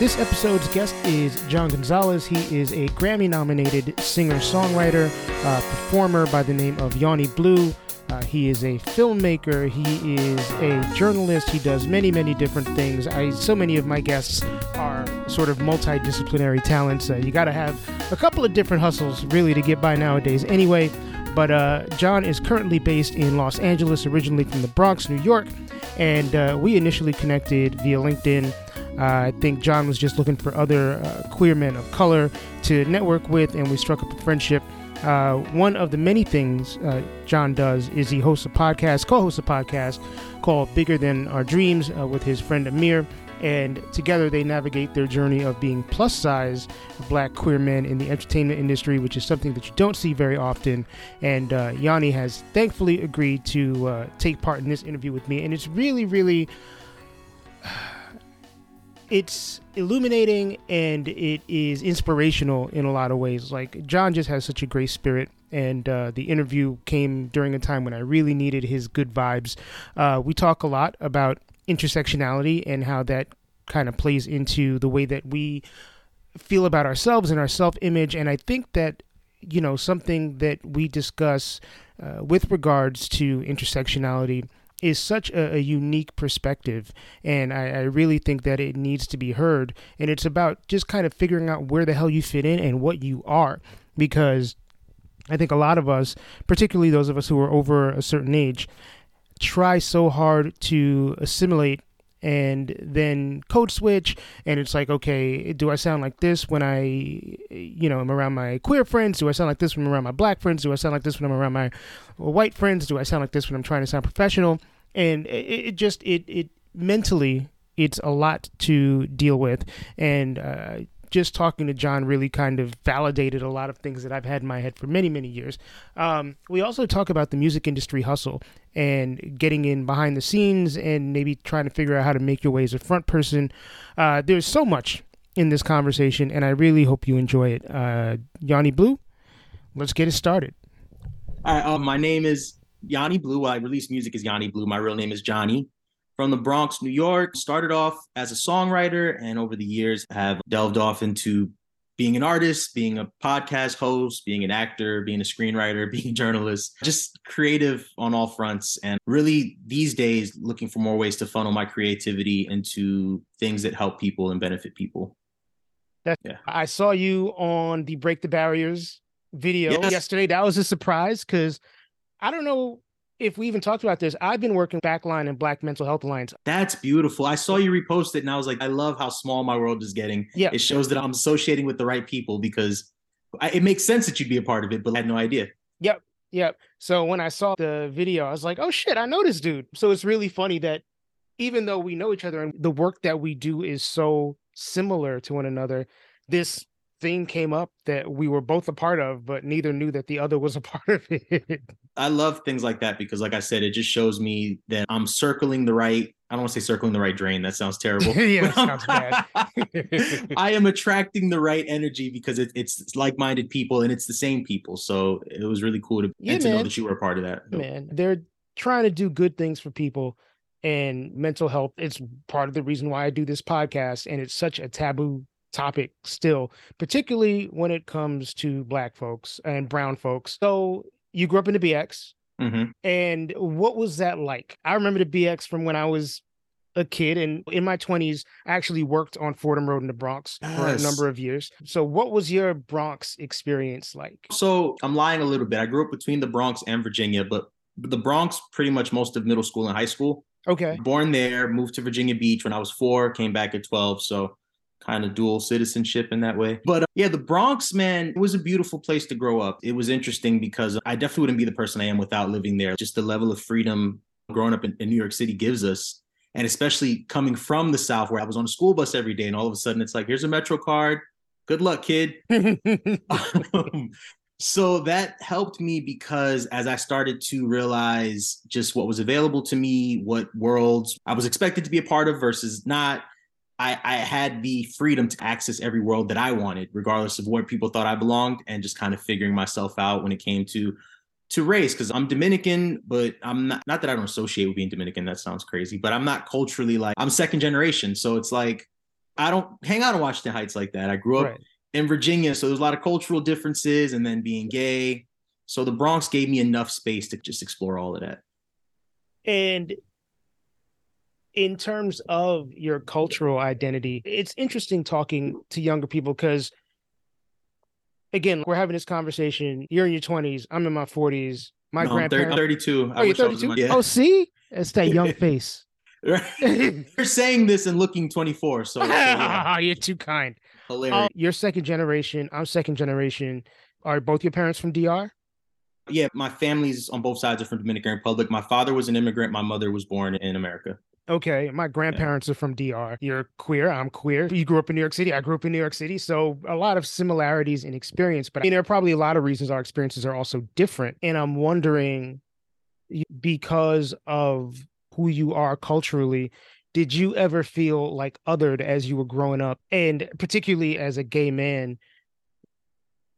This episode's guest is John Gonzalez. He is a Grammy nominated singer songwriter, uh, performer by the name of Yanni Blue. Uh, he is a filmmaker. He is a journalist. He does many, many different things. I, so many of my guests are sort of multidisciplinary talents. Uh, you got to have a couple of different hustles really to get by nowadays. Anyway, but uh, John is currently based in Los Angeles, originally from the Bronx, New York, and uh, we initially connected via LinkedIn. Uh, I think John was just looking for other uh, queer men of color to network with, and we struck up a friendship. Uh, one of the many things uh, John does is he hosts a podcast, co hosts a podcast called Bigger Than Our Dreams uh, with his friend Amir. And together they navigate their journey of being plus size black queer men in the entertainment industry, which is something that you don't see very often. And uh, Yawny has thankfully agreed to take part in this interview with me. And it's really, really it's illuminating and it is inspirational in a lot of ways. Like John just has such a great spirit, and uh, the interview came during a time when I really needed his good vibes. Uh, we talk a lot about intersectionality and how that kind of plays into the way that we feel about ourselves and our self-image, and I think that you know something that we discuss uh, with regards to intersectionality is such a, a, unique perspective and I, I, really think that it needs to be heard. And it's about just kind of figuring out where the hell you fit in and what you are because i think a lot of us particularly those of us who are over a certain age try so hard to assimilate and then code switch and it's like okay do i sound like this when i you know i'm around my queer friends? Do i sound like this when i'm around my black friends? Do i sound like this when i'm around my white friends? Do i sound like this when i'm trying to sound professional? And it, it just it it mentally it's a lot to deal with. And uh, just talking to John really kind of validated a lot of things that I've had in my head for many, many years. Um, we also talk about the music industry hustle and getting in behind the scenes and maybe trying to figure out how to make your way as a front person. Uh, there's so much in this conversation, and I really hope you enjoy it. Uh, Yawny Blue, let's get it started. uh, my name is Yanni Blue. I release music as Yanni Blue. My real name is Johnny from the Bronx, New York. Started off as a songwriter and over the years have delved off into being an artist, being a podcast host, being an actor, being a screenwriter, being a journalist, just creative on all fronts. And really these days, looking for more ways to funnel my creativity into things that help people and benefit people. That's, yeah. I saw you on the Break the Barriers video yes. yesterday. That was a surprise because I don't know if we even talked about this, I've been working Backline and Black Mental Health Alliance. That's beautiful. I saw you repost it and I was like, I love how small my world is getting. Yeah. It shows that I'm associating with the right people because I, it makes sense that you'd be a part of it, but I had no idea. Yep. Yep. So when I saw the video, I was like, oh shit, I know this dude. So it's really funny that even though we know each other and the work that we do is so similar to one another, this thing came up that we were both a part of, but neither knew that the other was a part of it. I love things like that because, like I said, it just shows me that I'm circling the right. I don't want to say circling the right drain. That sounds terrible. yeah, that sounds bad. I am attracting the right energy because it, it's like-minded people and it's the same people. So it was really cool to, yeah, to know that you were a part of that. Man, they're trying to do good things for people and mental health. It's part of the reason why I do this podcast. And it's such a taboo topic still, particularly when it comes to Black folks and Brown folks. So you grew up in the BX. Mm-hmm. And what was that like? I remember the BX from when I was a kid and in my 20s I actually worked on Fordham Road in the Bronx yes. for a number of years. So what was your Bronx experience like? So I'm lying a little bit. I grew up between the Bronx and Virginia, but the Bronx pretty much most of middle school and high school. Okay. Born there, moved to Virginia Beach when I was 4, came back at 12, so kind of dual citizenship in that way. But uh, yeah, the Bronx, man, was a beautiful place to grow up. It was interesting because I definitely wouldn't be the person I am without living there. Just the level of freedom growing up in, in New York City gives us and especially coming from the South where I was on a school bus every day, and all of a sudden it's like, here's a Metro card. Good luck, kid. um, so that helped me because as I started to realize just what was available to me, what worlds I was expected to be a part of versus not, I, I, had the freedom to access every world that I wanted, regardless of where people thought I belonged, and just kind of figuring myself out when it came to to race because I'm Dominican, but I'm not not that I don't associate with being Dominican. That sounds crazy, but I'm not culturally like I'm second generation. So it's like I don't hang out in Washington Heights like that. I grew up right. in Virginia, so there's a lot of cultural differences, and then being gay. So the Bronx gave me enough space to just explore all of that. And in terms of your cultural identity, it's interesting talking to younger people because again, we're having this conversation. You're in your 20s. I'm in my 40s. My no, grandparents. I'm 32. Oh, you're 32? My... Yeah. Oh, see? It's that young face. you're saying this and looking 24. So, so yeah. you're too kind. Hilarious. Uh, you're second generation. I'm second generation. Are both your parents from DR? Yeah, my family's on both sides are from Dominican Republic. My father was an immigrant. My mother was born in America. Okay, my grandparents yeah. are from DR. You're queer. I'm queer. You grew up in New York City. I grew up in New York City. So a lot of similarities in experience, but I mean, there are probably a lot of reasons our experiences are also different. And I'm wondering because of who you are culturally, did you ever feel like othered as you were growing up? And particularly as a gay man,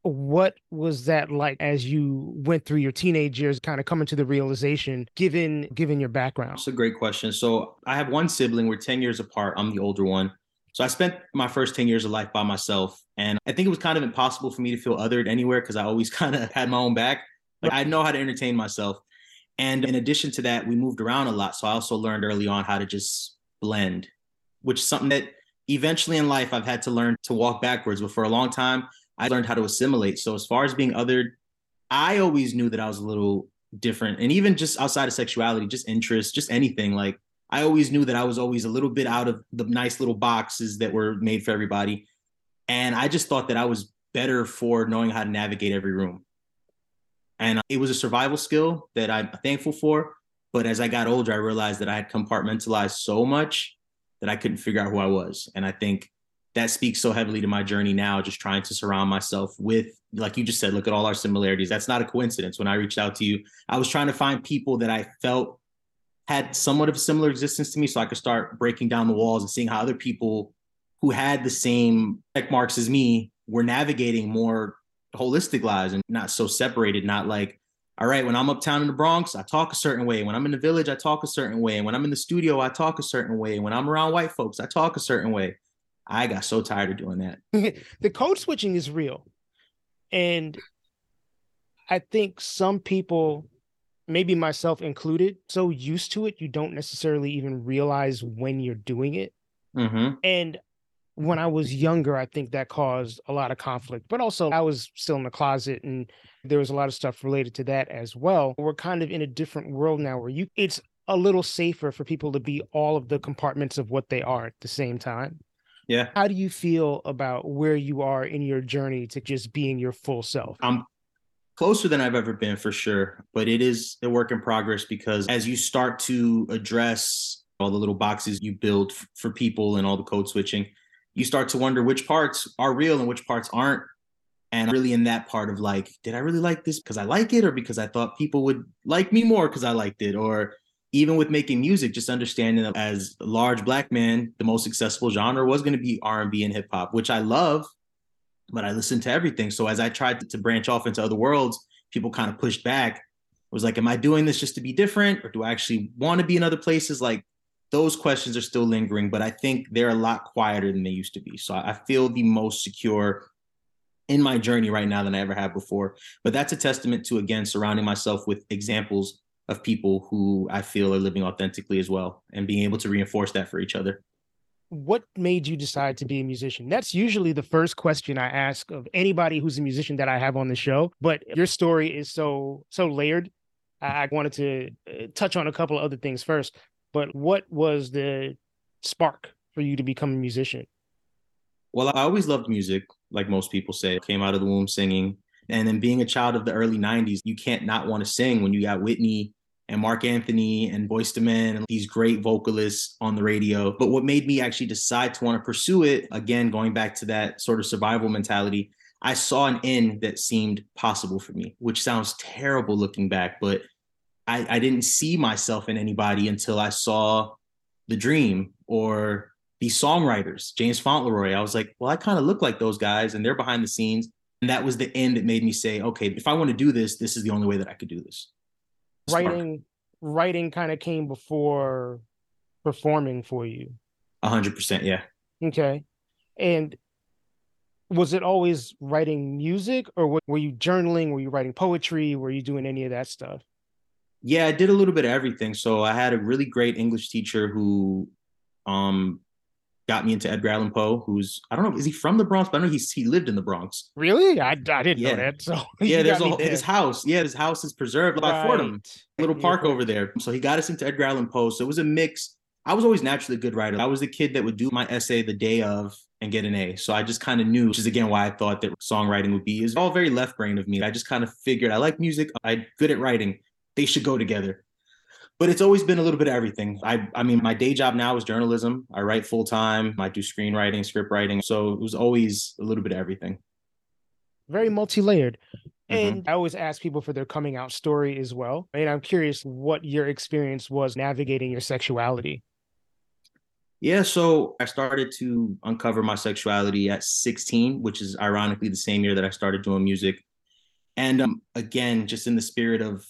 what was that like as you went through your teenage years kind of coming to the realization given given your background? That's a great question. So i have one sibling. We're 10 years apart. I'm the older one. So i spent my first 10 years of life by myself and i think it was kind of impossible for me to feel othered anywhere because i always kind of had my own back. Like i know how to entertain myself. And in addition to that we moved around a lot. So i also learned early on how to just blend which is something that eventually in life i've had to learn to walk backwards. But for a long time I learned how to assimilate. So as far as being othered, I always knew that I was a little different. And even just outside of sexuality, just interest, just anything. Like I always knew that I was always a little bit out of the nice little boxes that were made for everybody. And I just thought that I was better for knowing how to navigate every room. And uh, it was a survival skill that I'm thankful for. But as I got older, I realized that I had compartmentalized so much that I couldn't figure out who I was. And I think that speaks so heavily to my journey now, just trying to surround myself with, like you just said, look at all our similarities. That's not a coincidence. When I reached out to you, I was trying to find people that I felt had somewhat of a similar existence to me so I could start breaking down the walls and seeing how other people who had the same check marks as me were navigating more holistic lives and not so separated, not like, all right, when I'm uptown in the Bronx, I talk a certain way. When I'm in the village, I talk a certain way. When I'm in the studio, I talk a certain way. When I'm around white folks, I talk a certain way I got so tired of doing that. the code switching is real. And I think some people, maybe myself included, so used to it, you don't necessarily even realize when you're doing it. Mm-hmm. And when I was younger, I think that caused a lot of conflict, but also I was still in the closet and there was a lot of stuff related to that as well. We're kind of in a different world now where you, it's a little safer for people to be all of the compartments of what they are at the same time. Yeah. How do you feel about where you are in your journey to just being your full self? I'm closer than I've ever been for sure, but it is a work in progress because as you start to address all the little boxes you build f- for people and all the code switching, you start to wonder which parts are real and which parts aren't. And really in that part of like, did I really like this because I like it or because I thought people would like me more because I liked it? Or even with making music, just understanding that as a large black man, the most successful genre was going to be R&B and hip hop, which I love, but I listened to everything. So as I tried to, to branch off into other worlds, people kind of pushed back. I was like, am I doing this just to be different or do I actually want to be in other places? Like those questions are still lingering, but I think they're a lot quieter than they used to be. So I feel the most secure in my journey right now than I ever have before. But that's a testament to, again, surrounding myself with examples of people who I feel are living authentically as well and being able to reinforce that for each other. What made you decide to be a musician? That's usually the first question I ask of anybody who's a musician that I have on the show. But your story is so so layered. I wanted to uh, touch on a couple of other things first. But what was the spark for you to become a musician? Well, I always loved music, like most people say. I came out of the womb singing. And then being a child of the early 90s, you can't not want to sing when you got Whitney and Marc Anthony and Boyz II Men and these great vocalists on the radio. But what made me actually decide to want to pursue it, again, going back to that sort of survival mentality, I saw an end that seemed possible for me, which sounds terrible looking back, but I, I didn't see myself in anybody until I saw The Dream or these songwriters, James Fauntleroy. I was like, well, I kind of look like those guys and they're behind the scenes. And that was the end that made me say, okay, if I want to do this, this is the only way that I could do this. Writing, writing kind of came before performing for you. A hundred percent, yeah. Okay. And was it always writing music or were you journaling? Were you writing poetry? Were you doing any of that stuff? Yeah, I did a little bit of everything. So I had a really great English teacher who um got me into Edgar Allan Poe, who's I don't know, is he from the Bronx? But I know he's he lived in the Bronx. Really? I, I didn't yeah. know that. So yeah, there's a, his house. Yeah, his house is preserved right. by Fordham, little park over there. So he got us into Edgar Allan Poe. So it was a mix. I was always naturally a good writer. I was the kid that would do my essay the day of and get an A. So I just kind of knew, which is again why I thought that songwriting would be is all very left brain of me. I just kind of figured I like music. I'm good at writing they should go together. But it's always been a little bit of everything. I I mean, my day job now is journalism. I write full time. I do screenwriting, script writing. So it was always a little bit of everything. Very multi-layered. Mm-hmm. And I always ask people for their coming out story as well. And I'm curious what your experience was navigating your sexuality. Yeah, so I started to uncover my sexuality at 16, which is ironically the same year that I started doing music. And um, again, just in the spirit of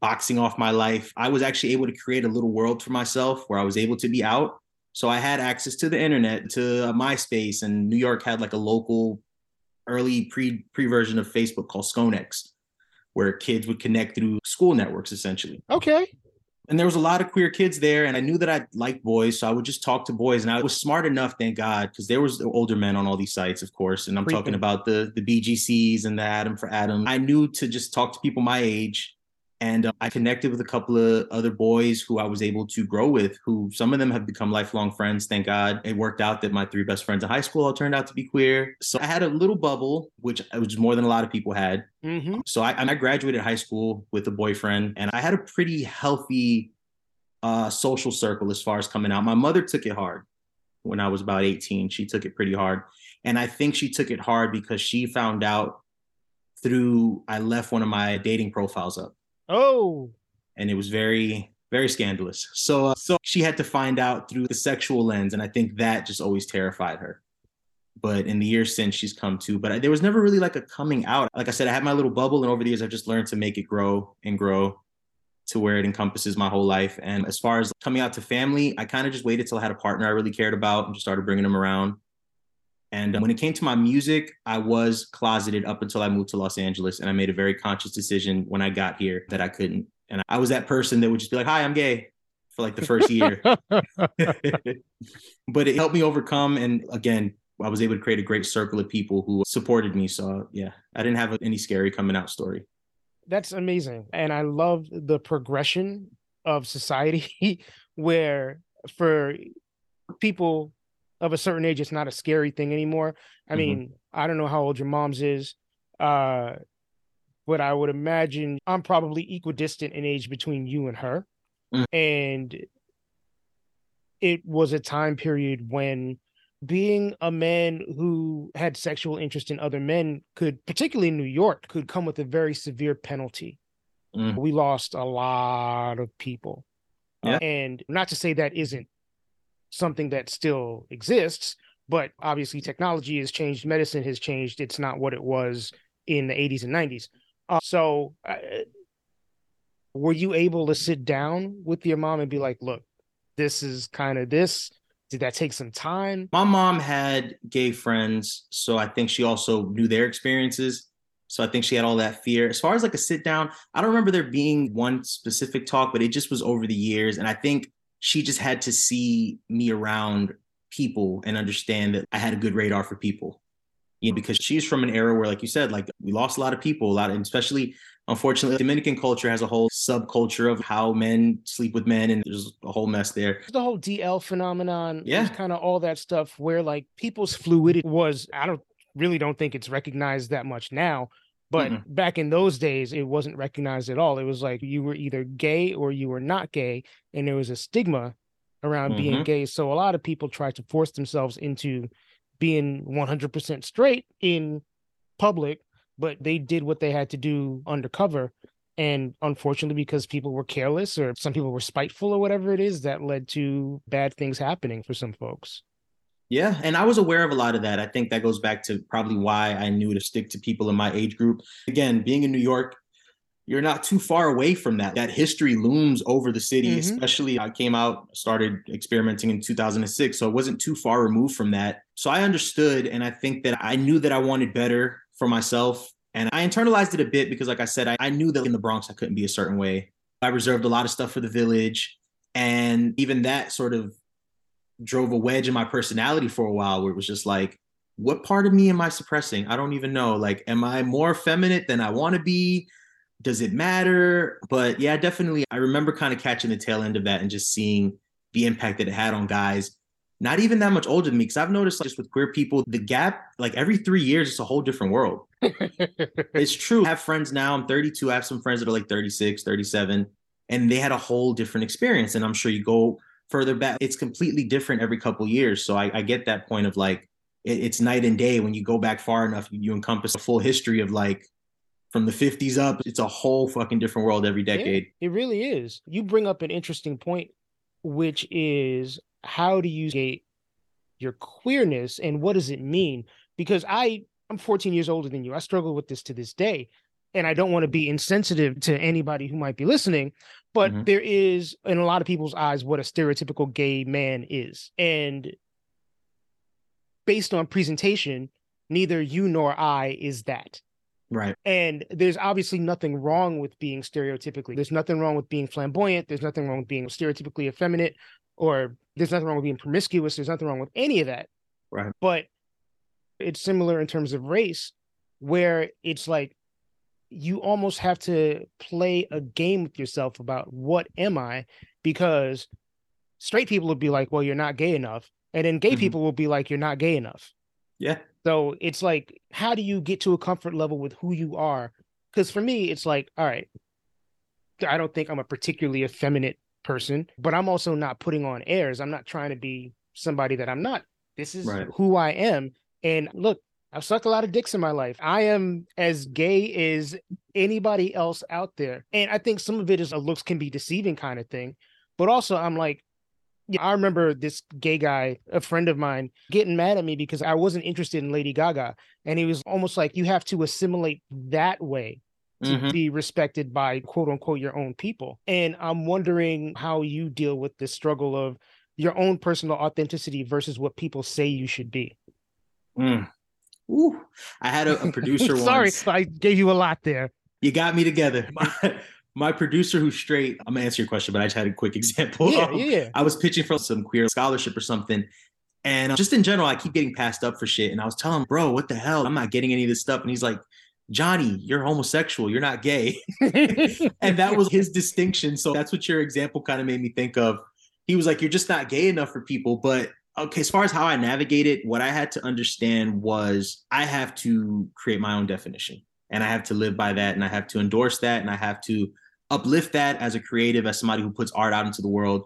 boxing off my life, I was actually able to create a little world for myself where I was able to be out. So I had access to the internet, to MySpace, and New York had like a local early pre pre version of Facebook called Sconex, where kids would connect through school networks essentially. Okay. And there was a lot of queer kids there, and I knew that I liked boys, so I would just talk to boys. And I was smart enough, thank God, because there was older men on all these sites, of course. And I'm Creeping. talking about the the BGCs and the Adam for Adam. I knew to just talk to people my age and uh, I connected with a couple of other boys who I was able to grow with, who some of them have become lifelong friends. Thank God. It worked out that my three best friends in high school all turned out to be queer. So I had a little bubble, which was more than a lot of people had. Mm-hmm. So I, I, graduated high school with a boyfriend, and I had a pretty healthy uh, social circle as far as coming out. My mother took it hard when I was about 18. She took it pretty hard. And I think she took it hard because she found out through I left one of my dating profiles up. Oh. And it was very, very scandalous. So, uh, so she had to find out through the sexual lens, and I think that just always terrified her. But in the years since, she's come to. But there was never really like a coming out. Like I said, I had my little bubble, and over the years, I've just learned to make it grow and grow to where it encompasses my whole life. And as far as coming out to family, I kind of just waited till I had a partner I really cared about and just started bringing them around. And um, when it came to my music, I was closeted up until I moved to Los Angeles. And I made a very conscious decision when I got here that I couldn't. And I was that person that would just be like, hi, I'm gay for like the first year. but it helped me overcome. And again, I was able to create a great circle of people who supported me. So yeah, I didn't have any scary coming out story. That's amazing. And I love the progression of society where for people of a certain age, it's not a scary thing anymore. I mm-hmm. mean, I don't know how old your mom's is, uh, but I would imagine I'm probably equidistant in age between you and her. Mm-hmm. And it was a time period when being a man who had sexual interest in other men could, particularly in New York, could come with a very severe penalty. Mm. We lost a lot of people. Yeah. Uh, and not to say that isn't something that still exists, but obviously technology has changed, medicine has changed. It's not what it was in the 80s and 90s. Uh, so, uh, were you able to sit down with your mom and be like, look, this is kind of this? Did that take some time? My mom had gay friends, so I think she also knew their experiences. So I think she had all that fear. As far as like a sit down, I don't remember there being one specific talk, but it just was over the years. And I think she just had to see me around people and understand that I had a good radar for people. You know, mm-hmm. because she's from an era where, like you said, like we lost a lot of people, a lot of, especially unfortunately, Dominican culture has a whole subculture of how men sleep with men, and there's a whole mess there. The whole DL phenomenon, yeah, kind of all that stuff where like people's fluidity was, I don't really don't think it's recognized that much now. But mm-hmm. back in those days, it wasn't recognized at all. It was like you were either gay or you were not gay, and there was a stigma around mm-hmm. being gay. So a lot of people tried to force themselves into being 100% straight in public, but they did what they had to do undercover. And unfortunately, because people were careless or some people were spiteful or whatever it is, that led to bad things happening for some folks. Yeah, and I was aware of a lot of that. I think that goes back to probably why I knew to stick to people in my age group. Again, being in New York, you're not too far away from that. That history looms over the city, mm-hmm. especially I came out, started experimenting in 2006. So it wasn't too far removed from that. So I understood. And I think that I knew that I wanted better for myself. And I internalized it a bit because, like I said, I, I knew that in the Bronx, I couldn't be a certain way. I reserved a lot of stuff for the village. And even that sort of drove a wedge in my personality for a while where it was just like, what part of me am I suppressing? I don't even know. Like, am I more effeminate than I want to be? Does it matter? But yeah, definitely. I remember kind of catching the tail end of that and just seeing the impact that it had on guys not even that much older than me. Because I've noticed like, just with queer people, the gap, like every three years, it's a whole different world. it's true. I have friends now. I'm 32. I have some friends that are like 36, 37, and they had a whole different experience. And I'm sure you go further back, it's completely different every couple years. So I, I get that point of like it, it's night and day when you go back far enough. You, you encompass a full history of like from the 50s up. It's a whole fucking different world every decade. Yeah, it really is. You bring up an interesting point, which is how do you gate your queerness and what does it mean? Because I I'm 14 years older than you. I struggle with this to this day and I don't want to be insensitive to anybody who might be listening, but mm-hmm. there is in a lot of people's eyes what a stereotypical gay man is. And based on presentation, neither you nor I is that. Right. And there's obviously nothing wrong with being stereotypically. There's nothing wrong with being flamboyant. There's nothing wrong with being stereotypically effeminate, or there's nothing wrong with being promiscuous. There's nothing wrong with any of that. Right. But it's similar in terms of race, where it's like you almost have to play a game with yourself about what am I? Because straight people would be like, well, you're not gay enough. And then gay mm-hmm. people will be like, you're not gay enough. Yeah. So it's like, how do you get to a comfort level with who you are? Because for me, it's like, all right, I don't think I'm a particularly effeminate person, but I'm also not putting on airs. I'm not trying to be somebody that I'm not. This is right. who I am. And look, I've sucked a lot of dicks in my life. I am as gay as anybody else out there. And I think some of it is a looks can be deceiving kind of thing. But also, I'm like, yeah, I remember this gay guy, a friend of mine, getting mad at me because I wasn't interested in Lady Gaga. And he was almost like, you have to assimilate that way to mm-hmm. be respected by quote unquote your own people. And I'm wondering how you deal with the struggle of your own personal authenticity versus what people say you should be. Mm. Ooh, I had a, a producer Sorry, once. I gave you a lot there. You got me together. My, my producer who's straight, I'm gonna answer your question, but I just had a quick example. Yeah, um, yeah. I was pitching for some queer scholarship or something. And uh, just in general, I keep getting passed up for shit. And I was telling him, bro, what the hell? I'm not getting any of this stuff. And he's like, Johnny, you're homosexual. You're not gay. and that was his distinction. So that's what your example kind of made me think of. He was like, You're just not gay enough for people. But okay, as far as how I navigated, it, what I had to understand was I have to create my own definition and I have to live by that and I have to endorse that and I have to uplift that as a creative, as somebody who puts art out into the world.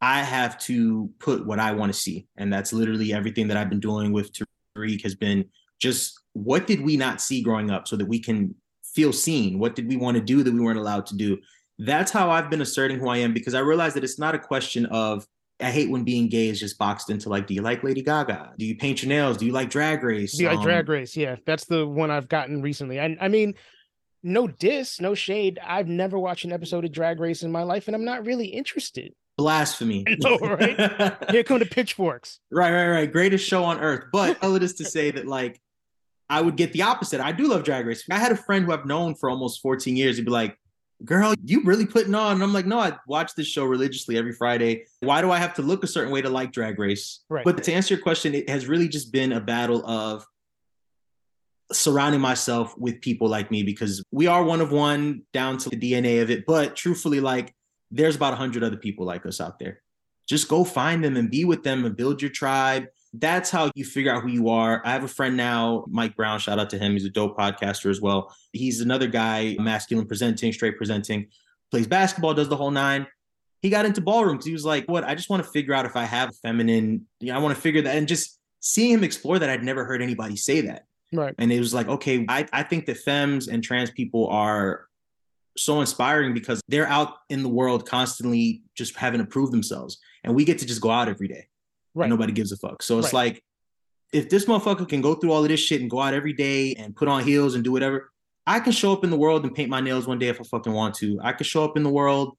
I have to put what I want to see. And that's literally everything that I've been doing with Tariq has been just what did we not see growing up so that we can feel seen? What did we want to do that we weren't allowed to do? That's how I've been asserting who I am because I realize that it's not a question of I hate when being gay is just boxed into like, do you like Lady Gaga? Do you paint your nails? Do you like Drag Race? Do you um, like Drag Race? Yeah, that's the one I've gotten recently. I, I mean, no diss, no shade. I've never watched an episode of Drag Race in my life, and I'm not really interested. blasphemy. No, right? Here come the pitchforks. Right, right, right. Greatest show on earth. But all it is to say that like I would get the opposite. I do love Drag Race. I had a friend who I've known for almost 14 years. He'd be like, girl, you really putting on? And I'm like, no, I watch this show religiously every Friday. Why do I have to look a certain way to like Drag Race? Right. But to answer your question, it has really just been a battle of surrounding myself with people like me because we are one of one down to the DNA of it. But truthfully, like there's about a hundred other people like us out there. Just go find them and be with them and build your tribe. That's how you figure out who you are. I have a friend now, Mike Brown. Shout out to him. He's a dope podcaster as well. He's another guy, masculine presenting, straight presenting, plays basketball, does the whole nine. He got into ballroom because he was like, "What? I just want to figure out if I have feminine. You know, I want to figure that." And just seeing him explore that, I'd never heard anybody say that. Right. And it was like, okay, I, I think that femmes and trans people are so inspiring because they're out in the world constantly just having to prove themselves. And we get to just go out every day. Right. And nobody gives a fuck. So it's Right. like, if this motherfucker can go through all of this shit and go out every day and put on heels and do whatever, I can show up in the world and paint my nails one day if I fucking want to. I could show up in the world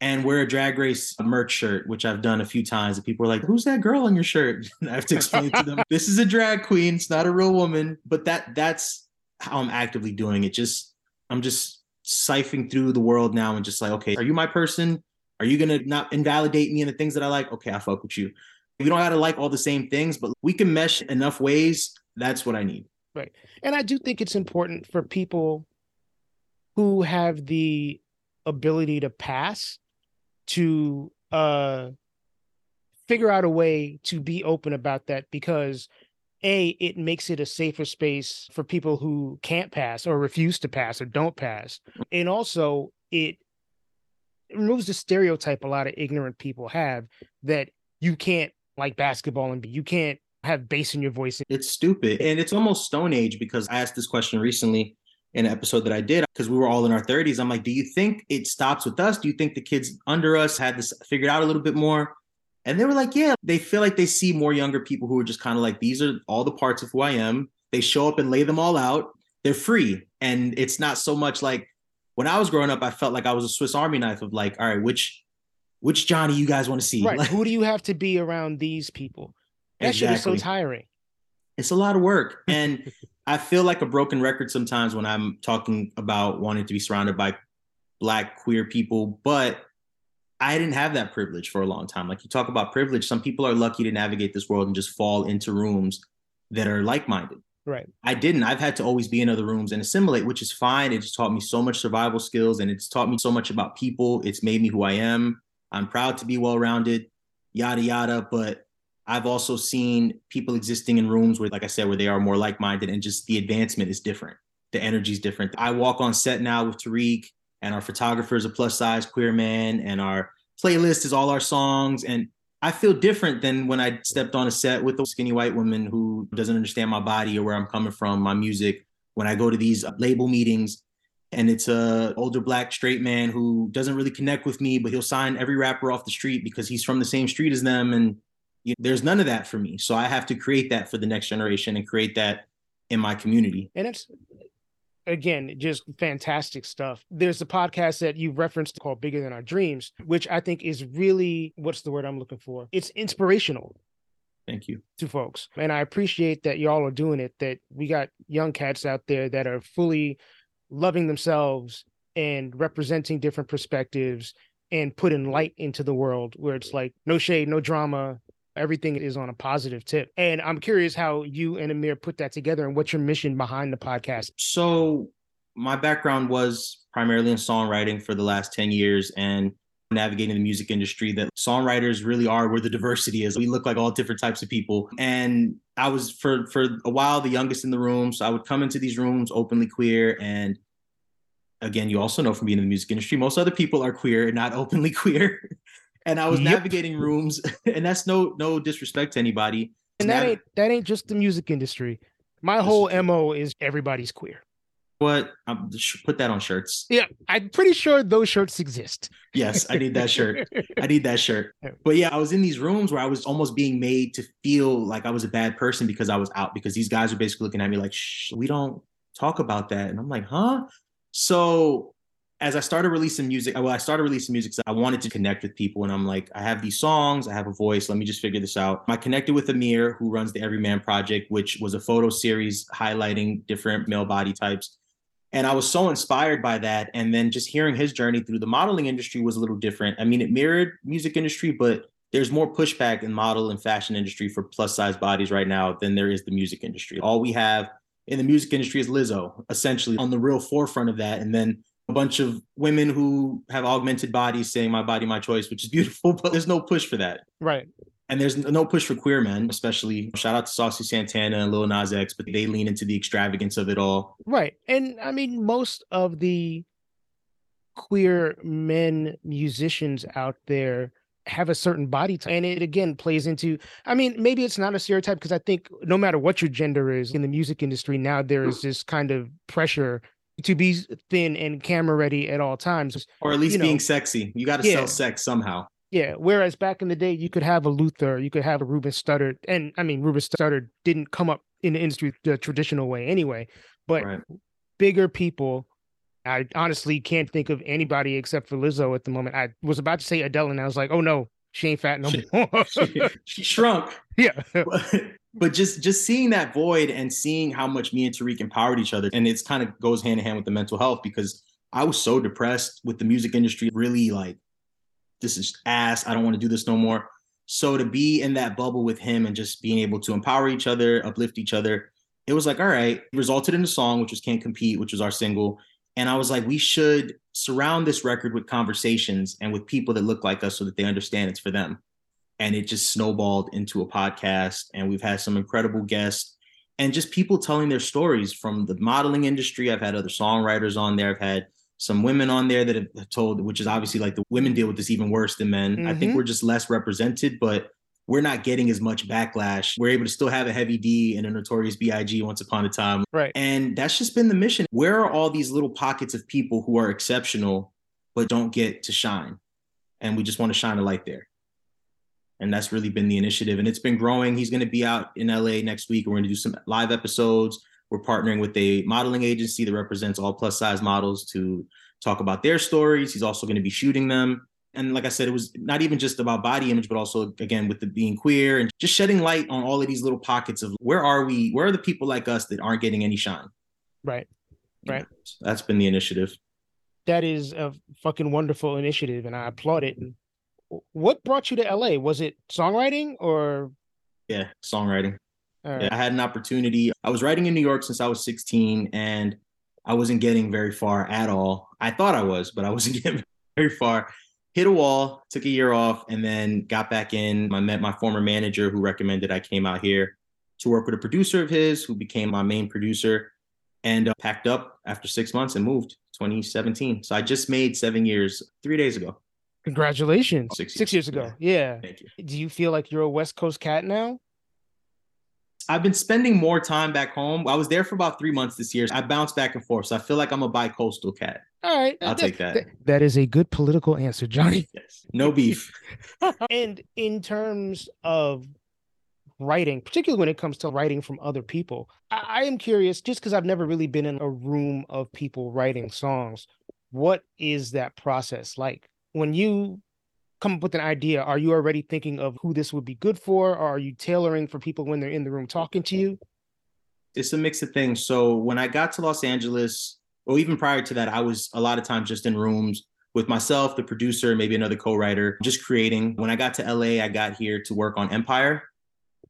and wear a drag race merch shirt, which I've done a few times. And people are like, who's that girl on your shirt? And I have to explain to them, this is a drag queen. It's not a real woman. But that that's how I'm actively doing it. Just I'm just siphoning through the world now and just like, okay, are you my person? Are you gonna not invalidate me in the things that I like? Okay, I fuck with you. We don't gotta like all the same things, but we can mesh enough ways. That's what I need. Right. And I do think it's important for people who have the ability to pass to uh figure out a way to be open about that because a it makes it a safer space for people who can't pass or refuse to pass or don't pass and also it removes the stereotype a lot of ignorant people have that you can't like basketball and you can't have bass in your voice It's stupid. And it's almost Stone Age because I asked this question recently in an episode that I did because we were all in our 30s. I'm like, do you think it stops with us? Do you think the kids under us had this figured out a little bit more? And they were like, yeah, they feel like they see more younger people who are just kind of like, these are all the parts of who I am. They show up and lay them all out. They're free. And it's not so much like when I was growing up, I felt like I was a Swiss Army knife of like, all right, which which Johnny you guys want to see? Right. Like, Who do you have to be around these people? That shit is so tiring. it's a lot of work and i feel like a broken record sometimes when i'm talking about wanting to be surrounded by black queer people but i didn't have that privilege for a long time like you talk about privilege some people are lucky to navigate this world and just fall into rooms that are like-minded Right. i didn't i've had to always be in other rooms and assimilate which is fine it's taught me so much survival skills and it's taught me so much about people it's made me who i am i'm proud to be well-rounded yada yada but I've also seen people existing in rooms where, like I said, where they are more like-minded and just the advancement is different. The energy is different. I walk on set now with Tariq, and our photographer is a plus-size queer man, and our playlist is all our songs. And I feel different than when I stepped on a set with a skinny white woman who doesn't understand my body or where I'm coming from, my music. When I go to these label meetings, and it's a older black straight man who doesn't really connect with me, but he'll sign every rapper off the street because he's from the same street as them, and you there's none of that for me. So I have to create that for the next generation and create that in my community. And it's again just fantastic stuff. There's a podcast that you referenced called Bigger Than Our Dreams, which I think is really what's the word I'm looking for? It's inspirational Thank you. to folks. And I appreciate that y'all are doing it, that we got young cats out there that are fully loving themselves and representing different perspectives and putting light into the world where it's like no shade, no drama. Everything is on a positive tip. And I'm curious how you and Amir put that together and what's your mission behind the podcast. So my background was primarily in songwriting for the last 10 years and navigating the music industry that songwriters really are where the diversity is. We look like all different types of people. And I was for for a while the youngest in the room. So I would come into these rooms openly queer and again, you also know from being in the music industry, most other people are queer and not openly queer. and I was Yep. navigating rooms, and that's no no disrespect to anybody. And that Nav- ain't that ain't just the music industry. My whole. MO is everybody's queer. What um, sh- put that on shirts. Yeah, I'm pretty sure those shirts exist. Yes, I need that shirt. I need that shirt. But yeah, I was in these rooms where I was almost being made to feel like I was a bad person because I was out because these guys are basically looking at me like, Shh, we don't talk about that. And I'm like, huh? So as I started releasing music, well, I started releasing music. So I wanted to connect with people. And I'm like, I have these songs, I have a voice. Let me just figure this out. I connected with Amir, who runs the Everyman Project, which was a photo series highlighting different male body types. And I was so inspired by that. And then just hearing his journey through the modeling industry was a little different. I mean, it mirrored music industry, but there's more pushback in model and fashion industry for plus size bodies right now than there is the music industry. All we have in the music industry is Lizzo, essentially on the real forefront of that. And then a bunch of women who have augmented bodies saying my body my choice which is beautiful but there's no push for that right and there's no push for queer men especially shout out to saucy santana and lil nas x but they lean into the extravagance of it all right and i mean most of the queer men musicians out there have a certain body type and it again plays into i mean maybe it's not a stereotype because i think no matter what your gender is in the music industry now there is this kind of pressure to be thin and camera ready at all times, or at least being know. sexy. You got to yeah. sell sex somehow. Yeah. Whereas back in the day, you could have a Luther, you could have a Ruben Studdard, and I mean Ruben Studdard didn't come up in the industry the traditional way anyway, but right. bigger people. I honestly can't think of anybody except for Lizzo at the moment. I was about to say Adele, and I was like, oh no, she ain't fat no she, more. she, she shrunk. Yeah. But, but just just seeing that void and seeing how much me and Tariq empowered each other, and it's kind of goes hand in hand with the mental health because I was so depressed with the music industry, really like this is ass. I don't want to do this no more. So to be in that bubble with him and just being able to empower each other, uplift each other, it was like, all right, resulted in a song, which was Can't Compete, which was our single. And I was like, we should surround this record with conversations and with people that look like us so that they understand it's for them and it just snowballed into a podcast and we've had some incredible guests and just people telling their stories from the modeling industry i've had other songwriters on there i've had some women on there that have told which is obviously like the women deal with this even worse than men mm-hmm. i think mm-hmm. we're just less represented but we're not getting as much backlash. We're able to still have a heavy D and a notorious BIG once upon a time. Right. And that's just been the mission. Where are all these little pockets of people who are exceptional but don't get to shine? And we just want to shine a light there and that's really been the initiative and it's been growing he's going to be out in la next week we're going to do some live episodes we're partnering with a modeling agency that represents all plus size models to talk about their stories. He's also going to be shooting them. And like i said it was not even just about body image but also again with the being queer and just shedding light on all of these little pockets of where are we where are the people like us that aren't getting any shine? Right. Right. So that's been the initiative. That is a fucking wonderful initiative and i applaud it. What brought you to LA? Was it songwriting or? Yeah, songwriting. Right. I had an opportunity. I was writing in New York since I was 16 and I wasn't getting very far at all. I thought I was, but I wasn't getting very far. Hit a wall, took a year off, and then got back in. I met my former manager who recommended I came out here to work with a producer of his who became my main producer and uh, packed up after six months and moved 2017. So I just made seven years three days ago. Congratulations. Six years, Six years ago. Yeah. yeah. Thank you. Do you feel like you're a West Coast cat now? I've been spending more time back home. I was there for about three months this year. I bounced back and forth. So I feel like I'm a bi-coastal cat. All right. I'll take that. that. That is a good political answer, Johnny. Yes. No beef. and in terms of writing, particularly when it comes to writing from other people, I, I am curious, just because I've never really been in a room of people writing songs, what is that process like? when you come up with an idea, are you already thinking of who this would be good for, or are you tailoring for people when they're in the room talking to you? It's a mix of things. So when I got to Los Angeles, or even prior to that, I was a lot of times just in rooms with myself, the producer, maybe another co-writer, just creating. When I got to LA, I got here to work on Empire.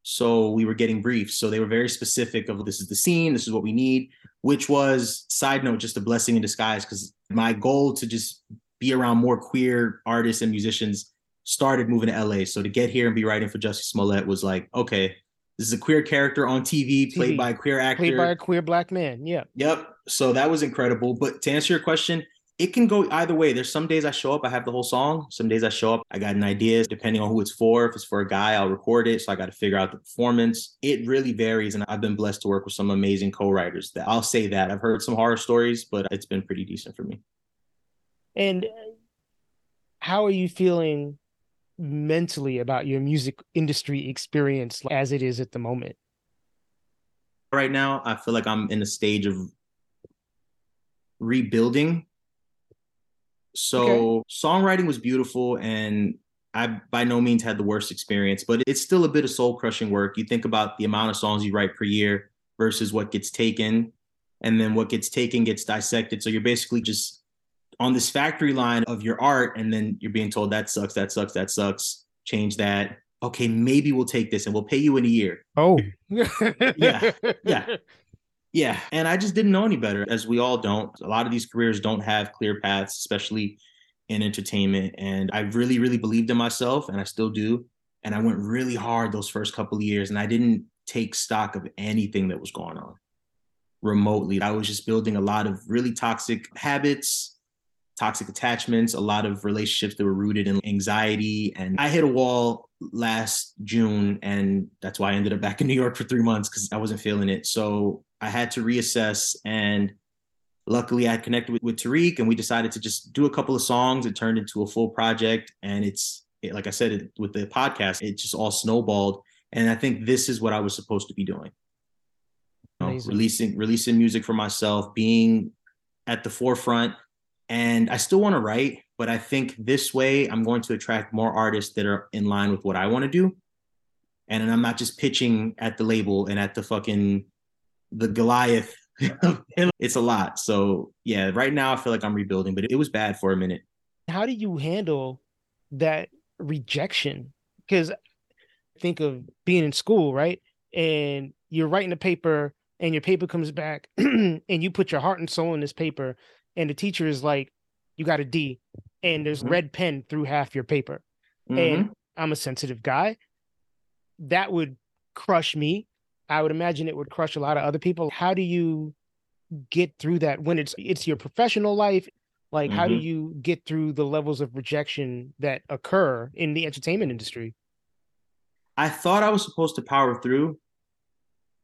So we were getting briefs. So they were very specific of this is the scene, this is what we need, which was side note, just a blessing in disguise. Cause my goal to just be around more queer artists and musicians started moving to LA. So to get here and be writing for Jussie Smollett was like, okay, this is a queer character on TV, played TV. by a queer actor. Played by a queer black man. Yeah. Yep. So that was incredible. But to answer your question, it can go either way. There's some days I show up, I have the whole song. Some days I show up, I got an idea, depending on who it's for. If it's for a guy, I'll record it. So I got to figure out the performance. It really varies. And I've been blessed to work with some amazing co writers that I'll say that. I've heard some horror stories, but it's been pretty decent for me. And how are you feeling mentally about your music industry experience as it is at the moment? Right now, I feel like I'm in a stage of rebuilding So Okay. songwriting was beautiful and I by no means had the worst experience, but it's still a bit of soul crushing work. You think about the amount of songs you write per year versus what gets taken, and then what gets taken gets dissected. So you're basically just on this factory line of your art, and then you're being told that sucks, that sucks, that sucks, change that. Okay, maybe we'll take this and we'll pay you in a year. Oh. Yeah. Yeah. Yeah. And I just didn't know any better, as we all don't. A lot of these careers don't have clear paths, especially in entertainment. And I really, really believed in myself, and I still do. And I went really hard those first couple of years, and I didn't take stock of anything that was going on remotely. I was just building a lot of really toxic habits, toxic attachments, a lot of relationships that were rooted in anxiety. And I hit a wall last June, and that's why I ended up back in New York for three months because I wasn't feeling it. So I had to reassess. And luckily, I connected with, with Tariq, and we decided to just do a couple of songs. It turned into a full project. And it's, it, like I said, it, with the podcast, it just all snowballed. And I think this is what I was supposed to be doing. You know, releasing releasing music for myself, being at the forefront. And I still want to write, but I think this way I'm going to attract more artists that are in line with what I want to do. And I'm not just pitching at the label and at the fucking the Goliath. it's a lot. So yeah, right now I feel like I'm rebuilding, but it was bad for a minute. How do you handle that rejection? Because think of being in school, right? And you're writing a paper and your paper comes back and you put your heart and soul in this paper and the teacher is like, you got a D and there's Mhm. red pen through half your paper. Mhm. And I'm a sensitive guy. That would crush me. I would imagine it would crush a lot of other people. How do you get through that when it's it's your professional life? Like how do Mhm. you get through the levels of rejection that occur in the entertainment industry? I thought I was supposed to power through.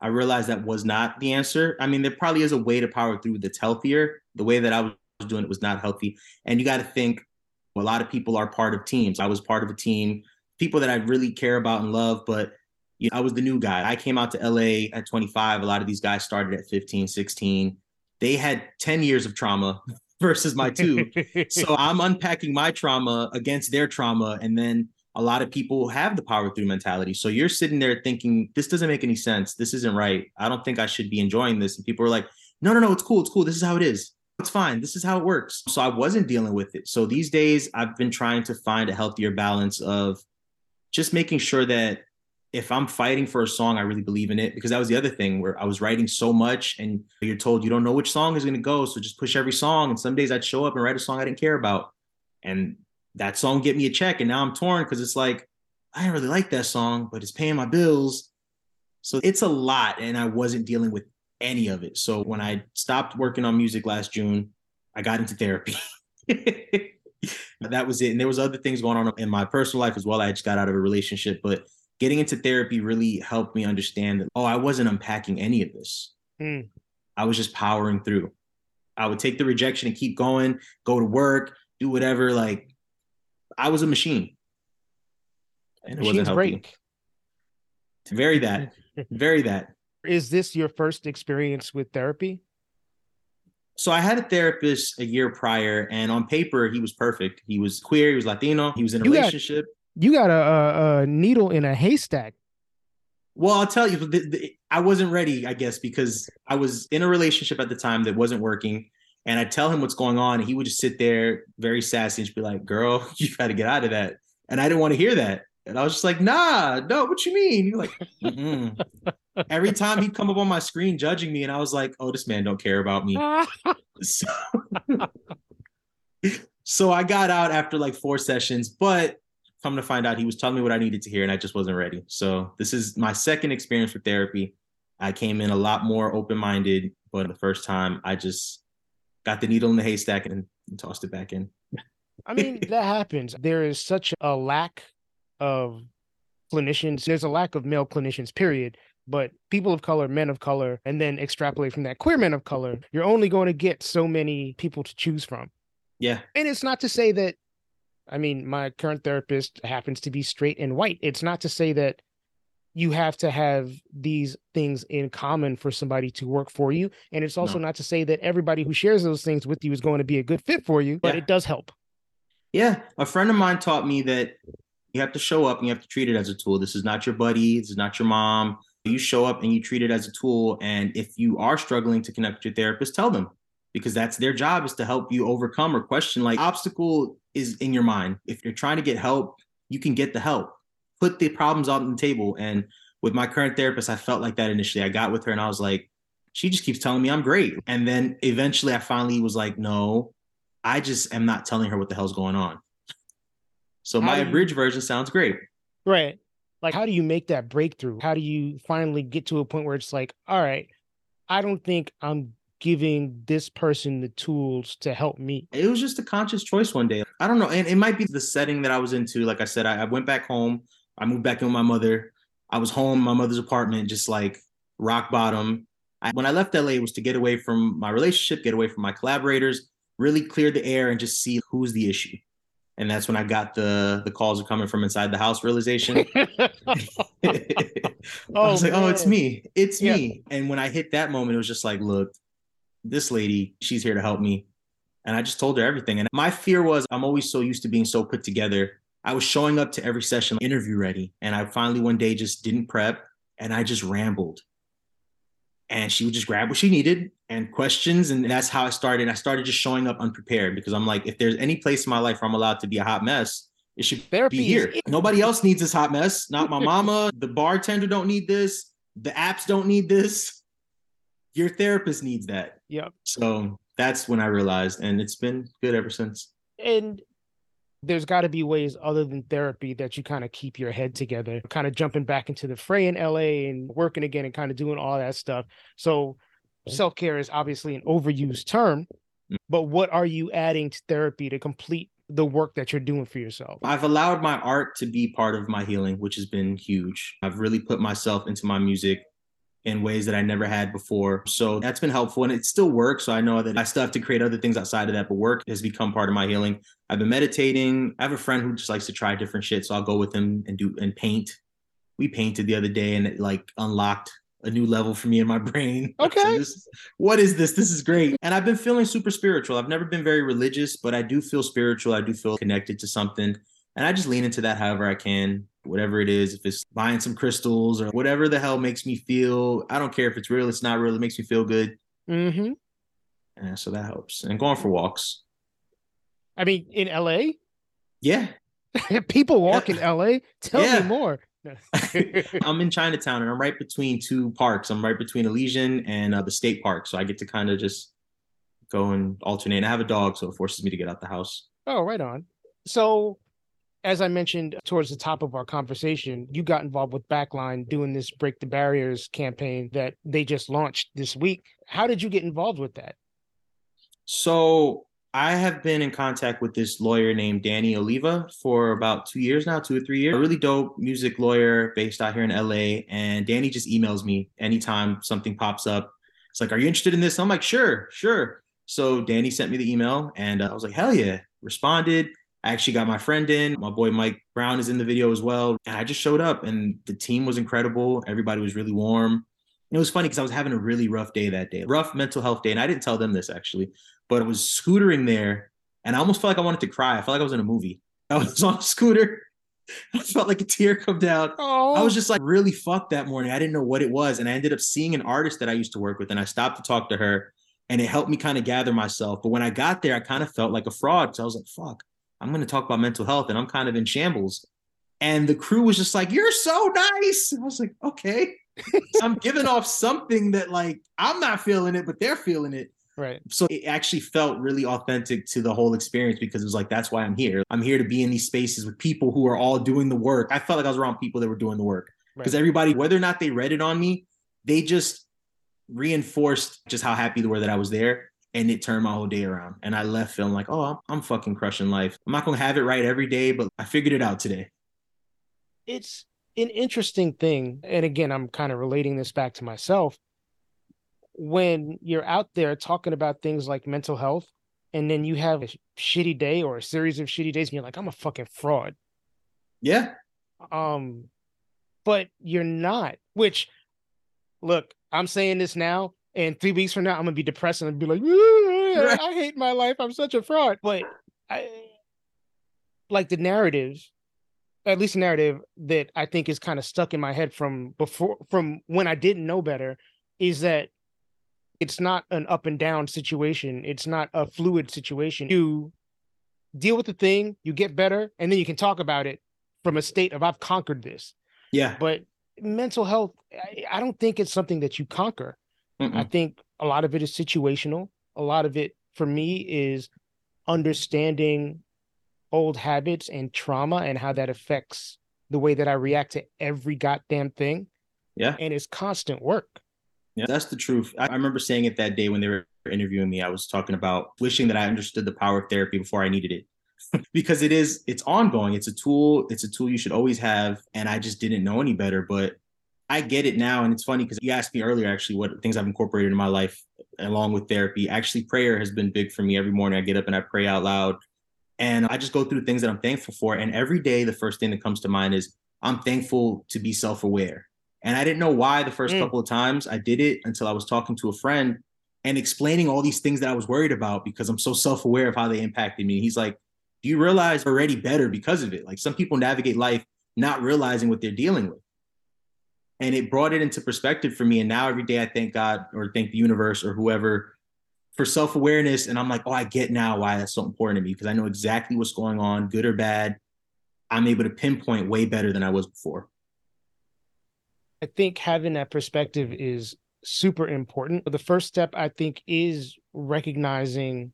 I realized that was not the answer. I mean, there probably is a way to power through that's healthier. The way that I was doing it was not healthy. And you got to think a lot of people are part of teams. I was part of a team, people that I really care about and love, but you know, I was the new guy. I came out to LA at 25. A lot of these guys started at 15, 16. They had 10 years of trauma versus my two. so I'm unpacking my trauma against their trauma. And then a lot of people have the power through mentality. So you're sitting there thinking, this doesn't make any sense. This isn't right. I don't think I should be enjoying this. And people are like, no, no, no, it's cool. It's cool. This is how it is. It's fine. This is how it works. So I wasn't dealing with it. So these days, I've been trying to find a healthier balance of just making sure that if I'm fighting for a song, I really believe in it. Because that was the other thing where I was writing so much and you're told you don't know which song is going to go. So just push every song. And some days I'd show up and write a song I didn't care about. And that song get me a check. And now I'm torn because it's like, I didn't really like that song, but it's paying my bills. So it's a lot. And I wasn't dealing with any of it. So when I stopped working on music last June, I got into therapy. that was it. And there was other things going on in my personal life as well. I just got out of a relationship, but getting into therapy really helped me understand that, oh, I wasn't unpacking any of this. Hmm. I was just powering through. I would take the rejection and keep going, go to work, do whatever. Like I was a machine. And it Machines break. Very that. Very that. Is this your first experience with therapy? So I had a therapist a year prior, and on paper he was perfect. He was queer, he was Latino, he was in a You got- relationship. You got a, a, a needle in a haystack. Well, I'll tell you, the, the, I wasn't ready, I guess, because I was in a relationship at the time that wasn't working. And I tell him what's going on, and he would just sit there very sassy and just be like, Girl, you got to get out of that. And I didn't want to hear that. And I was just like, Nah, no, what you mean? You're like, "Mm-mm." Every time he'd come up on my screen judging me, and I was like, Oh, this man don't care about me. So, so I got out after like four sessions, but come to find out he was telling me what I needed to hear and I just wasn't ready. So this is my second experience with therapy. I came in a lot more open-minded, but the first time I just got the needle in the haystack and, and tossed it back in. I mean, that happens. There is such a lack of clinicians. There's a lack of male clinicians, period. But people of color, men of color, and then extrapolate from that, queer men of color, you're only going to get so many people to choose from. Yeah. And it's not to say that, I mean, my current therapist happens to be straight and white. It's not to say that you have to have these things in common for somebody to work for you. And it's also No. not to say that everybody who shares those things with you is going to be a good fit for you, but Yeah. it does help. Yeah, a friend of mine taught me that you have to show up and you have to treat it as a tool. This is not your buddy, this is not your mom. You show up and you treat it as a tool. And if you are struggling to connect with your therapist, tell them because that's their job is to help you overcome or question. Like obstacle is in your mind. If you're trying to get help, you can get the help. Put the problems on the table. And with my current therapist, I felt like that initially. I got with her and I was like, she just keeps telling me I'm great. And then eventually I finally was like, no, I just am not telling her what the hell's going on. So how my abridged version sounds great. Right. Like, how do you make that breakthrough? How do you finally get to a point where it's like, all right, I don't think I'm giving this person the tools to help me? It was just a conscious choice one day. I don't know. And it might be the setting that I was into. Like I said, I, I went back home. I moved back in with my mother. I was home, my mother's apartment, just like rock bottom. I, when I left LA, it was to get away from my relationship, get away from my collaborators, really clear the air and just see who's the issue. And that's when I got the the calls are coming from inside the house realization. oh, I was oh, like, man. oh, it's me. It's yeah. me. And when I hit that moment, it was just like, look, this lady, she's here to help me. And I just told her everything. And my fear was I'm always so used to being so put together. I was showing up to every session interview ready. And I finally one day just didn't prep and I just rambled. And she would just grab what she needed and questions and that's how i started. I started just showing up unprepared because i'm like if there's any place in my life where i'm allowed to be a hot mess it should Therapy be here. nobody else needs this hot mess. Not my mama. The bartender don't need this. The apps don't need this. Your therapist needs that. Yep. So that's when i realized and it's been good ever since. And there's got to be ways other than therapy that you kind of keep your head together, kind of jumping back into the fray in LA and working again and kind of doing all that stuff. So self care is obviously an overused term, mm. but what are you adding to therapy to complete the work that you're doing for yourself? I've allowed my art to be part of my healing, which has been huge. I've really put myself into my music in ways that I never had before. So that's been helpful and it still works. So I know that I still have to create other things outside of that, but work has become part of my healing. I've been meditating. I have a friend who just likes to try different shit. So I'll go with him and do and paint. We painted the other day and it like unlocked a new level for me in my brain. Okay. So this, what is this? This is great. And I've been feeling super spiritual. I've never been very religious, but I do feel spiritual. I do feel connected to something. And I just lean into that however I can whatever it is, if it's buying some crystals or whatever the hell makes me feel. I don't care if it's real, it's not real, it makes me feel good. Mm-hmm. And so that helps. And going for walks. I mean, in LA? Yeah. People walk in LA. Tell yeah. me more. I'm in Chinatown and I'm right between two parks. I'm right between Elysian and uh, the state park. So I get to kind of just go and alternate. And I have a dog, so it forces me to get out the house. Oh, right on. So as I mentioned towards the top of our conversation, you got involved with Backline doing this Break the Barriers campaign that they just launched this week. How did you get involved with that? So I have been in contact with this lawyer named Danny Oliva for about two years now, two or three years. A really dope music lawyer based out here in LA. And Danny just emails me anytime something pops up. It's like, Are you interested in this? I'm like, Sure, sure. So Danny sent me the email and uh, I was like, Hell yeah. Responded I actually got my friend in. My boy Mike Brown is in the video as well. And I just showed up and the team was incredible. Everybody was really warm. And it was funny because I was having a really rough day that day, rough mental health day. And I didn't tell them this actually, but I was scootering there and I almost felt like I wanted to cry. I felt like I was in a movie. I was on a scooter. I felt like a tear come down. Oh. I was just like really fucked that morning. I didn't know what it was. And I ended up seeing an artist that I used to work with and I stopped to talk to her and it helped me kind of gather myself. But when I got there, I kind of felt like a fraud because I was like, fuck, I'm going to talk about mental health and I'm kind of in shambles. And the crew was just like, You're so nice. I was like, Okay. I'm giving off something that, like, I'm not feeling it, but they're feeling it. Right. So it actually felt really authentic to the whole experience because it was like, that's why I'm here. I'm here to be in these spaces with people who are all doing the work. I felt like I was around people that were doing the work because right. everybody, whether or not they read it on me, they just reinforced just how happy they were that I was there and it turned my whole day around. And I left feeling like, oh, I'm, I'm fucking crushing life. I'm not gonna have it right every day, but I figured it out today. It's an interesting thing, and again, I'm kind of relating this back to myself. When you're out there talking about things like mental health, and then you have a shitty day or a series of shitty days, and you're like, I'm a fucking fraud. Yeah. Um, but you're not. Which, look, I'm saying this now and three weeks from now, I'm gonna be depressed and be like, I hate my life. I'm such a fraud. But I, like the narrative, at least a narrative that I think is kind of stuck in my head from before, from when I didn't know better, is that it's not an up and down situation. It's not a fluid situation. You deal with the thing, you get better, and then you can talk about it from a state of I've conquered this. Yeah. But mental health, I, I don't think it's something that you conquer. Mm-mm. I think a lot of it is situational. A lot of it for me is understanding old habits and trauma and how that affects the way that I react to every goddamn thing. Yeah. And it's constant work. Yeah, that's the truth. I I remember saying it that day when they were interviewing me. I was talking about wishing that I understood the power of therapy before I needed it. because it is, it's ongoing. It's a tool. It's a tool you should always have. And I just didn't know any better. But I get it now. And it's funny because you asked me earlier actually what things I've incorporated in my life along with therapy. Actually, prayer has been big for me. Every morning I get up and I pray out loud. And I just go through things that I'm thankful for. And every day, the first thing that comes to mind is I'm thankful to be self aware. And I didn't know why the first Mm. couple of times I did it until I was talking to a friend and explaining all these things that I was worried about because I'm so self aware of how they impacted me. He's like, Do you realize already better because of it? Like some people navigate life not realizing what they're dealing with. And it brought it into perspective for me. And now every day I thank God or thank the universe or whoever for self awareness. And I'm like, oh, I get now why that's so important to me because I know exactly what's going on, good or bad. I'm able to pinpoint way better than I was before. I think having that perspective is super important. The first step, I think, is recognizing,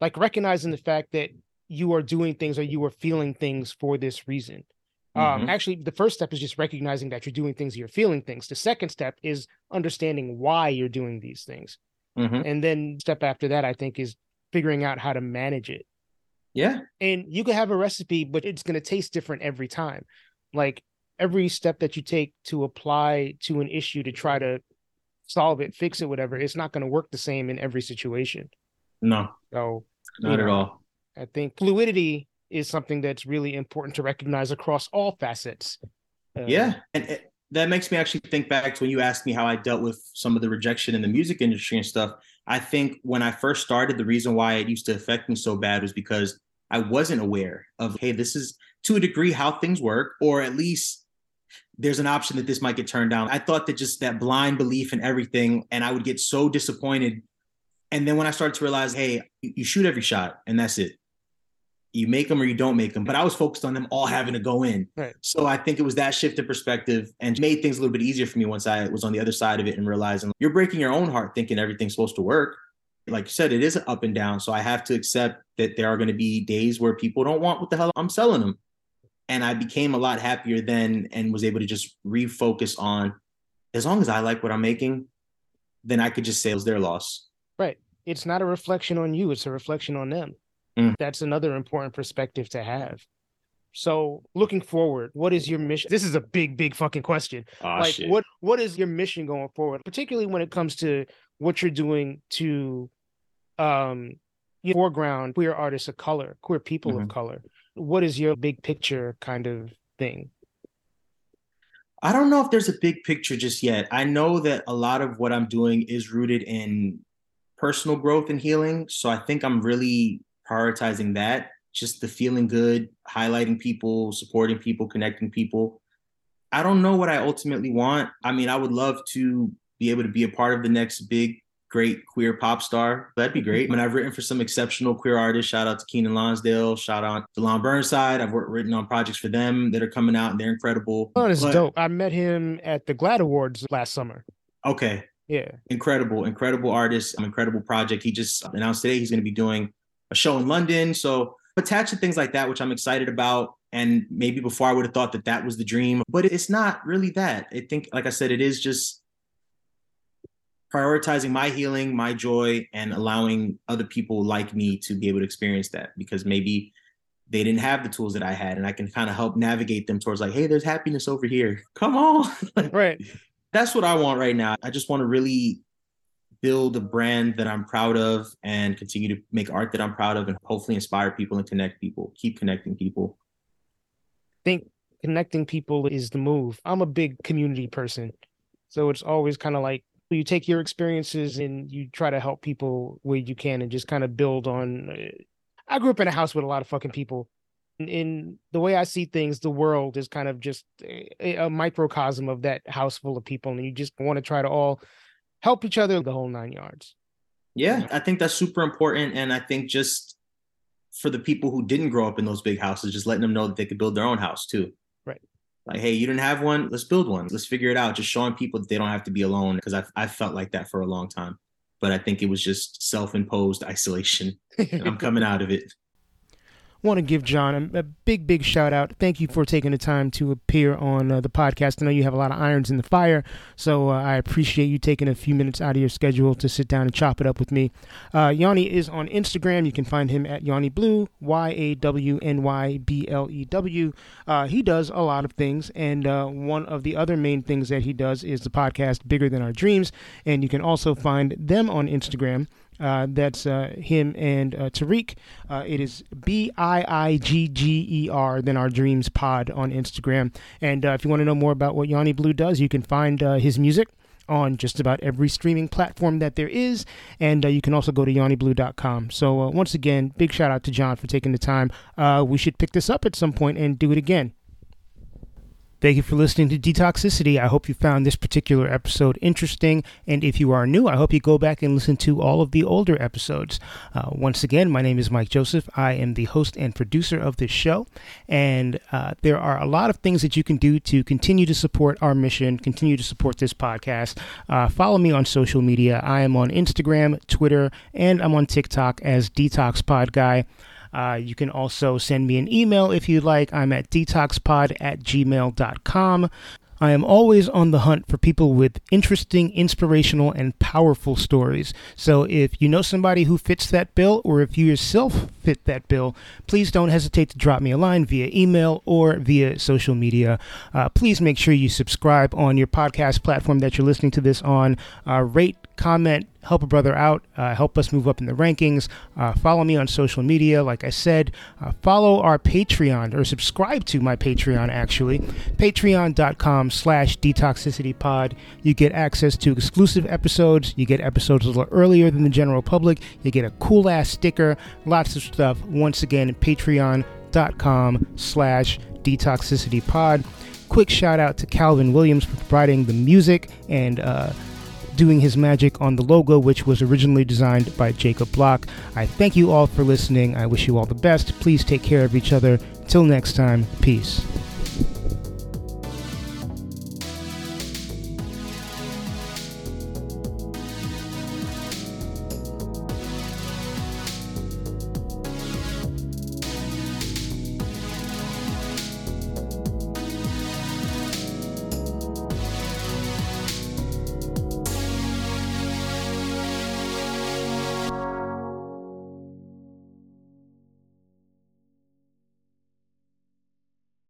like, recognizing the fact that you are doing things or you are feeling things for this reason. Um, Mhm. actually, the first step is just recognizing that you're doing things, you're feeling things. The second step is understanding why you're doing these things. Mhm. And then step after that, I think, is figuring out how to manage it. Yeah. And you can have a recipe, but it's going to taste different every time. Like every step that you take to apply to an issue to try to solve it, fix it, whatever, it's not going to work the same in every situation. No, So not at know. all. I think fluidity is something that's really important to recognize across all facets. Uh, Yeah. And it, that makes me actually think back to when you asked me how I dealt with some of the rejection in the music industry and stuff. I think when I first started, the reason why it used to affect me so bad was because I wasn't aware of, hey, this is to a degree how things work, or at least there's an option that this might get turned down. I thought that just that blind belief in everything, and I would get so disappointed. And then when I started to realize, hey, you you shoot every shot, and that's it. You make them or you don't make them. But I was focused on them all having to go in. Right. So I think it was that shift in perspective and made things a little bit easier for me once I was on the other side of it and realizing you're breaking your own heart thinking everything's supposed to work. Like you said, it is up and down. So I have to accept that there are going to be days where people don't want what the hell I'm selling them. And I became a lot happier then and was able to just refocus on as long as I like what I'm making, then I could just say it was their loss. Right. It's not a reflection on you, it's a reflection on them. Mm. That's another important perspective to have. So, looking forward, what is your mission? This is a big, big fucking question. Oh, like what what is your mission going forward particularly when it comes to what you're doing to um you know, foreground queer artists of color queer people of Mhm. color what is your big picture kind of thing I don't know if there's a big picture just yet. I know that a lot of what I'm doing is rooted in personal growth and healing. So I think I'm really prioritizing that, just the feeling good, highlighting people, supporting people, connecting people. I don't know what I ultimately want. I mean, I would love to be able to be a part of the next big, great queer pop star. That'd be great. Mm-hmm. I mean, I've written for some exceptional queer artists. Shout out to Keenan Lonsdale. Shout out to Lon Burnside. I've worked, written on projects for them that are coming out and they're incredible. oh it's But- dope i met him at the GLAAD awards last summer Okay. yeah incredible, incredible artist, an incredible project. He just announced today he's going to be doing a show in London. So attached to things like that, which I'm excited about. And maybe before I would have thought that that was the dream, but it's not really that. I think, like I said, it is just prioritizing my healing, my joy, and allowing other people like me to be able to experience that because maybe they didn't have the tools that I had, and I can kind of help navigate them towards like, hey, there's happiness over here. Come on. right that's what I want right now. I just want to really build a brand that I'm proud of and continue to make art that I'm proud of and hopefully inspire people and connect people, keep connecting people. think connecting people is the move i'm a big community person so it's always kind of like you take your experiences and you try to help people where you can and just kind of build on uh, i grew up in a house with a lot of fucking people in the way I see things, the world is kind of just a, a, microcosm of that house full of people, and you just want to try to all help each other the whole nine yards. Yeah, I think that's super important, and I think just for the people who didn't grow up in those big houses, just letting them know that they could build their own house too. Right. Like, hey, you didn't have one, let's build one. Let's figure it out. Just showing people that they don't have to be alone, because I I felt like that for a long time, but I think it was just self-imposed isolation. I'm coming out of it want to give John a, a, big, big shout out. Thank you for taking the time to appear on uh, the podcast. I know you have a lot of irons in the fire, so uh, I appreciate you taking a few minutes out of your schedule to sit down and chop it up with me. Uh, Yawny is on Instagram. You can find him at Yawny Blew, Y A W N Y B L E W. Uh, he does a lot of things, and uh, one of the other main things that he does is the podcast Bigger Than Our Dreams, and you can also find them on Instagram that's uh, him and uh, Tariq. Uh, it is B I I G G E R, then our dreams pod on Instagram. And uh, if you want to know more about what Yawny Blew does, you can find uh, his music on just about every streaming platform that there is. And uh, you can also go to yawnyblew.com. So, uh, once again, big shout out to John for taking the time. Uh, we should pick this up at some point and do it again. Thank you for listening to Detoxicity. I hope you found this particular episode interesting. And if you are new, I hope you go back and listen to all of the older episodes. Uh, once again, my name is Mike Joseph. I am the host and producer of this show. And uh, there are a lot of things that you can do to continue to support our mission, continue to support this podcast. Uh, follow me on social media. I am on Instagram, Twitter, and I'm on TikTok as Detox Pod Guy. Uh, you can also send me an email if you'd like. I'm at detoxpod at gmail.com. I am always on the hunt for people with interesting, inspirational, and powerful stories. So if you know somebody who fits that bill, or if you yourself fit that bill, please don't hesitate to drop me a line via email or via social media. Uh, please make sure you subscribe on your podcast platform that you're listening to this on. Uh, rate, comment, help a brother out, uh, help us move up in the rankings. Uh, follow me on social media. Like I said, uh, follow our Patreon or subscribe to my Patreon actually. Patreon.com slash detoxicitypod. You get access to exclusive episodes. You get episodes a little earlier than the general public. You get a cool ass sticker, lots of stuff. Once again, patreon.com slash detoxicitypod. Quick shout out to Calvin Williams for providing the music and uh, doing his magic on the logo, which was originally designed by Jacob Block. I thank you all for listening. I wish you all the best. Please take care of each other. Till next time, peace.